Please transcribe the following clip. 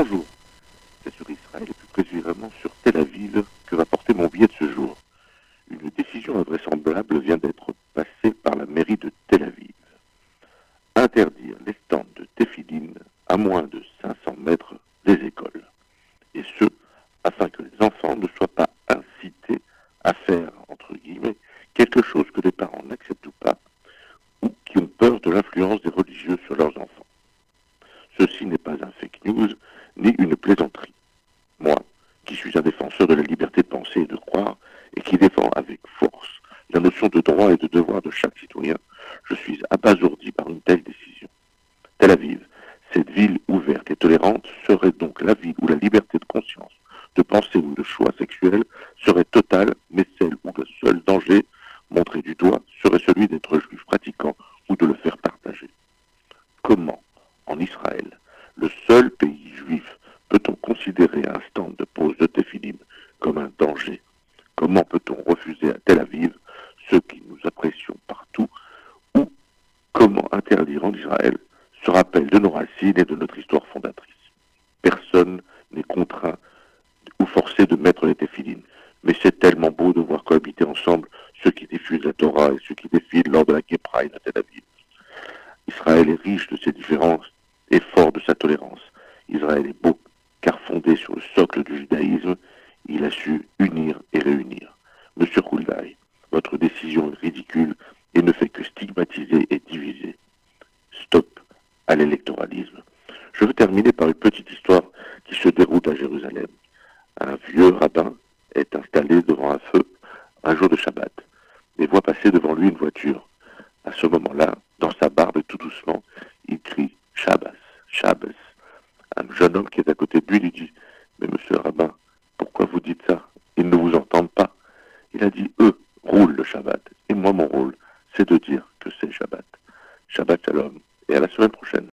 Bonjour, c'est sur Israël et plus précisément sur Tel Aviv que va porter mon billet de ce jour. Une décision invraisemblable vient d'être passée par la mairie de Tel Aviv. Interdire les stands de Téphiline à moins de 500 mètres des écoles. Et ce, afin que les enfants ne soient pas incités à faire, entre guillemets, quelque chose que les parents n'acceptent pas ou qui ont peur de l'influence des religieux sur leurs enfants. Ceci n'est pas un fake news ni une plaisanterie. Moi, qui suis un défenseur de la liberté de penser et de croire, et qui défend avec force la notion de droit et de devoir de chaque citoyen, je suis abasourdi par une telle décision. Tel Aviv, cette ville ouverte et tolérante, serait donc la ville où la liberté de conscience, de pensée ou de choix sexuel serait totale, mais celle où le seul danger montré du doigt serait celui d'être juif pratiquant ou de le faire partager. Comment, en Israël, le seul pays juif, peut-on considérer un stand de pose de téphilim comme un danger? Comment peut-on refuser à Tel Aviv ceux qui nous apprécions partout? Ou comment interdire en Israël ce rappel de nos racines et de notre histoire fondatrice? Personne n'est contraint ou forcé de mettre les téphilines, mais c'est tellement beau de voir cohabiter ensemble ceux qui diffusent la Torah et ceux qui défilent lors de la Gepraïn à Tel Aviv. Israël est riche de ses différences et fort de sa tolérance. Israël est beau, car fondé sur le socle du judaïsme, il a su unir et réunir. Monsieur Kouldaï, votre décision est ridicule et ne fait que stigmatiser et diviser. Stop à l'électoralisme. Je veux terminer par une petite histoire qui se déroule à Jérusalem. Un vieux rabbin est installé devant un feu un jour de Shabbat et voit passer devant lui une voiture. À ce moment-là, dans sa barbe, tout doucement, Qui est à côté de lui lui dit Mais monsieur rabbin, pourquoi vous dites ça? Ils ne vous entendent pas. Il a dit Eux roulent le Shabbat. Et moi, mon rôle, c'est de dire que c'est Shabbat. Shabbat Shalom. Et à la semaine prochaine.